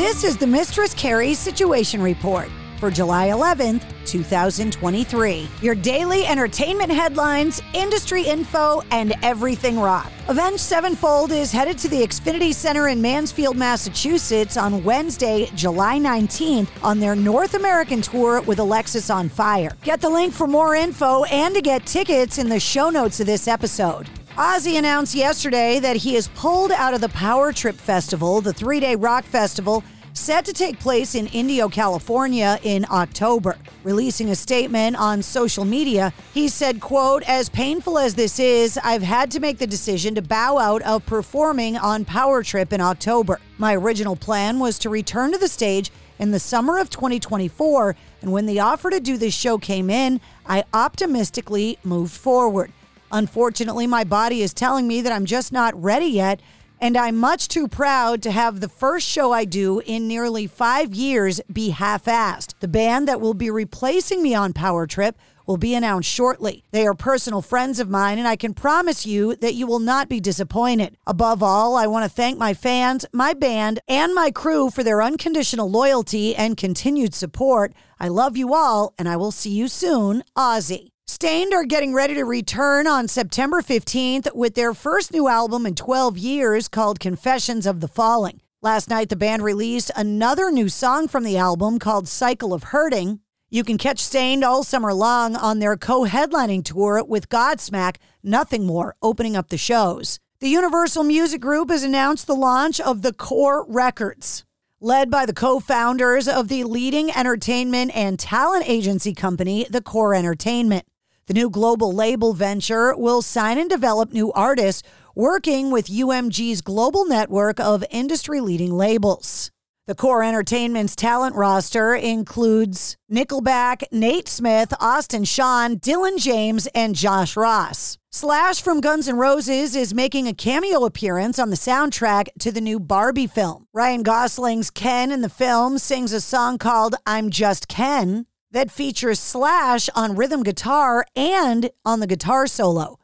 This is the Mistress Carrie Situation Report for July 11th, 2023. Your daily entertainment headlines, industry info, and everything rock. Avenged Sevenfold is headed to the Xfinity Center in Mansfield, Massachusetts on Wednesday, July 19th on their North American tour with Alexisonfire. Get the link for more info and to get tickets in the show notes of this episode. Ozzy announced yesterday that he is pulled out of the Power Trip Festival, the three day rock festival set to take place in Indio, California in October. Releasing a statement on social media, he said, quote, "As painful as this is, I've had to make the decision to bow out of performing on Power Trip in October. My original plan was to return to the stage in the summer of 2024, and when the offer to do this show came in, I optimistically moved forward. Unfortunately, my body is telling me that I'm just not ready yet." And I'm much too proud to have the first show I do in nearly five years be half assed. The band that will be replacing me on Power Trip will be announced shortly. They are personal friends of mine, and I can promise you that you will not be disappointed. Above all, I want to thank my fans, my band, and my crew for their unconditional loyalty and continued support. I love you all, and I will see you soon, Ozzy. Staind are getting ready to return on September 15th with their first new album in 12 years called Confessions of the Falling. Last night, the band released another new song from the album called Cycle of Hurting. You can catch Staind all summer long on their co headlining tour with Godsmack, Nothing More, opening up the shows. The Universal Music Group has announced the launch of the Core Records. Led by the co founders of the leading entertainment and talent agency company, The Core Entertainment. The new global label venture will sign and develop new artists working with UMG's global network of industry leading labels. The Core Entertainment's talent roster includes Nickelback, Nate Smith, Austin Sean, Dylan James, and Josh Ross. Slash from Guns N' Roses is making a cameo appearance on the soundtrack to the new Barbie film. Ryan Gosling's Ken in the film sings a song called I'm Just Ken that features Slash on rhythm guitar and on the guitar solo.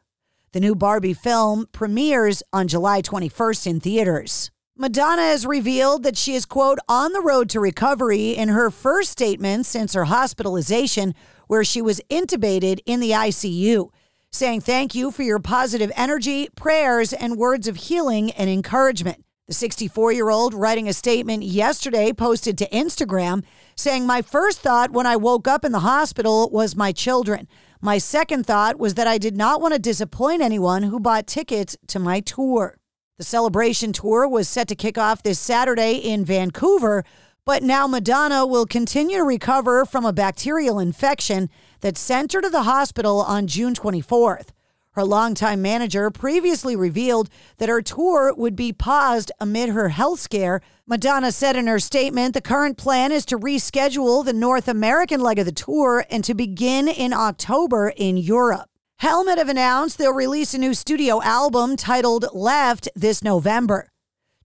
The new Barbie film premieres on July 21st in theaters. Madonna has revealed that she is, quote, on the road to recovery in her first statement since her hospitalization, where she was intubated in the ICU, saying thank you for your positive energy, prayers, and words of healing and encouragement. The 64 year old, writing a statement yesterday, posted to Instagram saying, My first thought when I woke up in the hospital was my children. My second thought was that I did not want to disappoint anyone who bought tickets to my tour. The celebration tour was set to kick off this Saturday in Vancouver, but now Madonna will continue to recover from a bacterial infection that sent her to the hospital on June 24th. Her longtime manager previously revealed that her tour would be paused amid her health scare. Madonna said in her statement the current plan is to reschedule the North American leg of the tour and to begin in October in Europe. Helmet have announced they'll release a new studio album titled Left this November.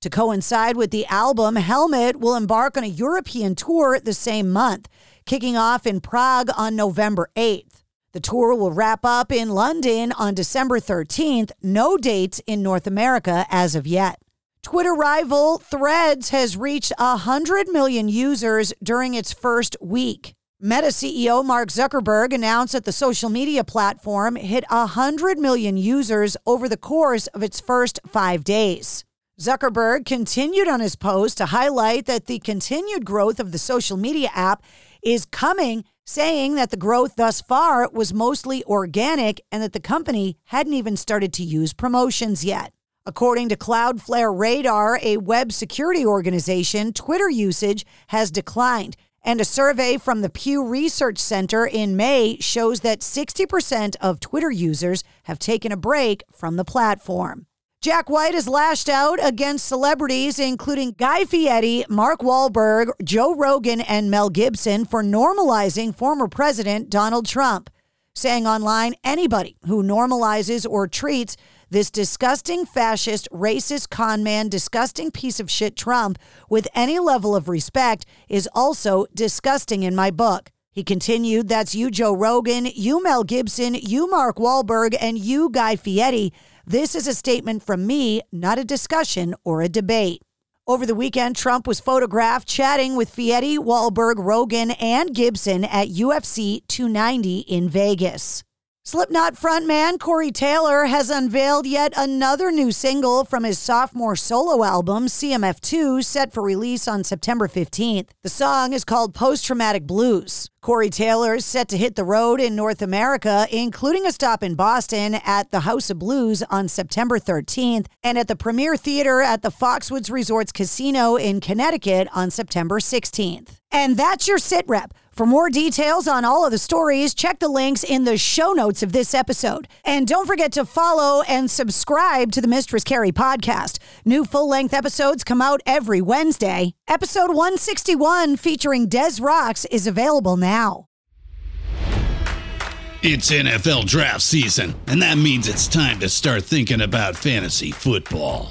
To coincide with the album, Helmet will embark on a European tour the same month, kicking off in Prague on November 8th. The tour will wrap up in London on December 13th. No dates in North America as of yet. Twitter rival Threads has reached 100 million users during its first week. Meta CEO Mark Zuckerberg announced that the social media platform hit 100 million users over the course of its first five days. Zuckerberg continued on his post to highlight that the continued growth of the social media app is coming saying that the growth thus far was mostly organic and that the company hadn't even started to use promotions yet. According to Cloudflare Radar, a web security organization, Twitter usage has declined And a survey from the Pew Research Center in May shows that 60% of Twitter users have taken a break from the platform. Jack White has lashed out against celebrities, including Guy Fieri, Mark Wahlberg, Joe Rogan, and Mel Gibson, for normalizing former President Donald Trump, saying online anybody who normalizes or treats this disgusting fascist, racist con man, disgusting piece of shit Trump with any level of respect is also disgusting in my book. He continued, That's you, Joe Rogan, you, Mel Gibson, you, Mark Wahlberg, and you, Guy Fieri. This is a statement from me, not a discussion or a debate. Over the weekend, Trump was photographed chatting with Fieri, Wahlberg, Rogan, and Gibson at UFC 290 in Vegas. Slipknot frontman Corey Taylor has unveiled yet another new single from his sophomore solo album, CMF2, set for release on September 15th. The song is called Post Traumatic Blues. Corey Taylor is set to hit the road in North America, including a stop in Boston at the House of Blues on September 13th and at the Premier Theater at the Foxwoods Resorts Casino in Connecticut on September 16th. And that's your sit rep. For more details on all of the stories, check the links in the show notes of this episode. And don't forget to follow and subscribe to the Mistress Carrie podcast. New full length episodes come out every Wednesday. Episode 161 featuring Des Rocs is available now. It's NFL draft season, and that means it's time to start thinking about fantasy football.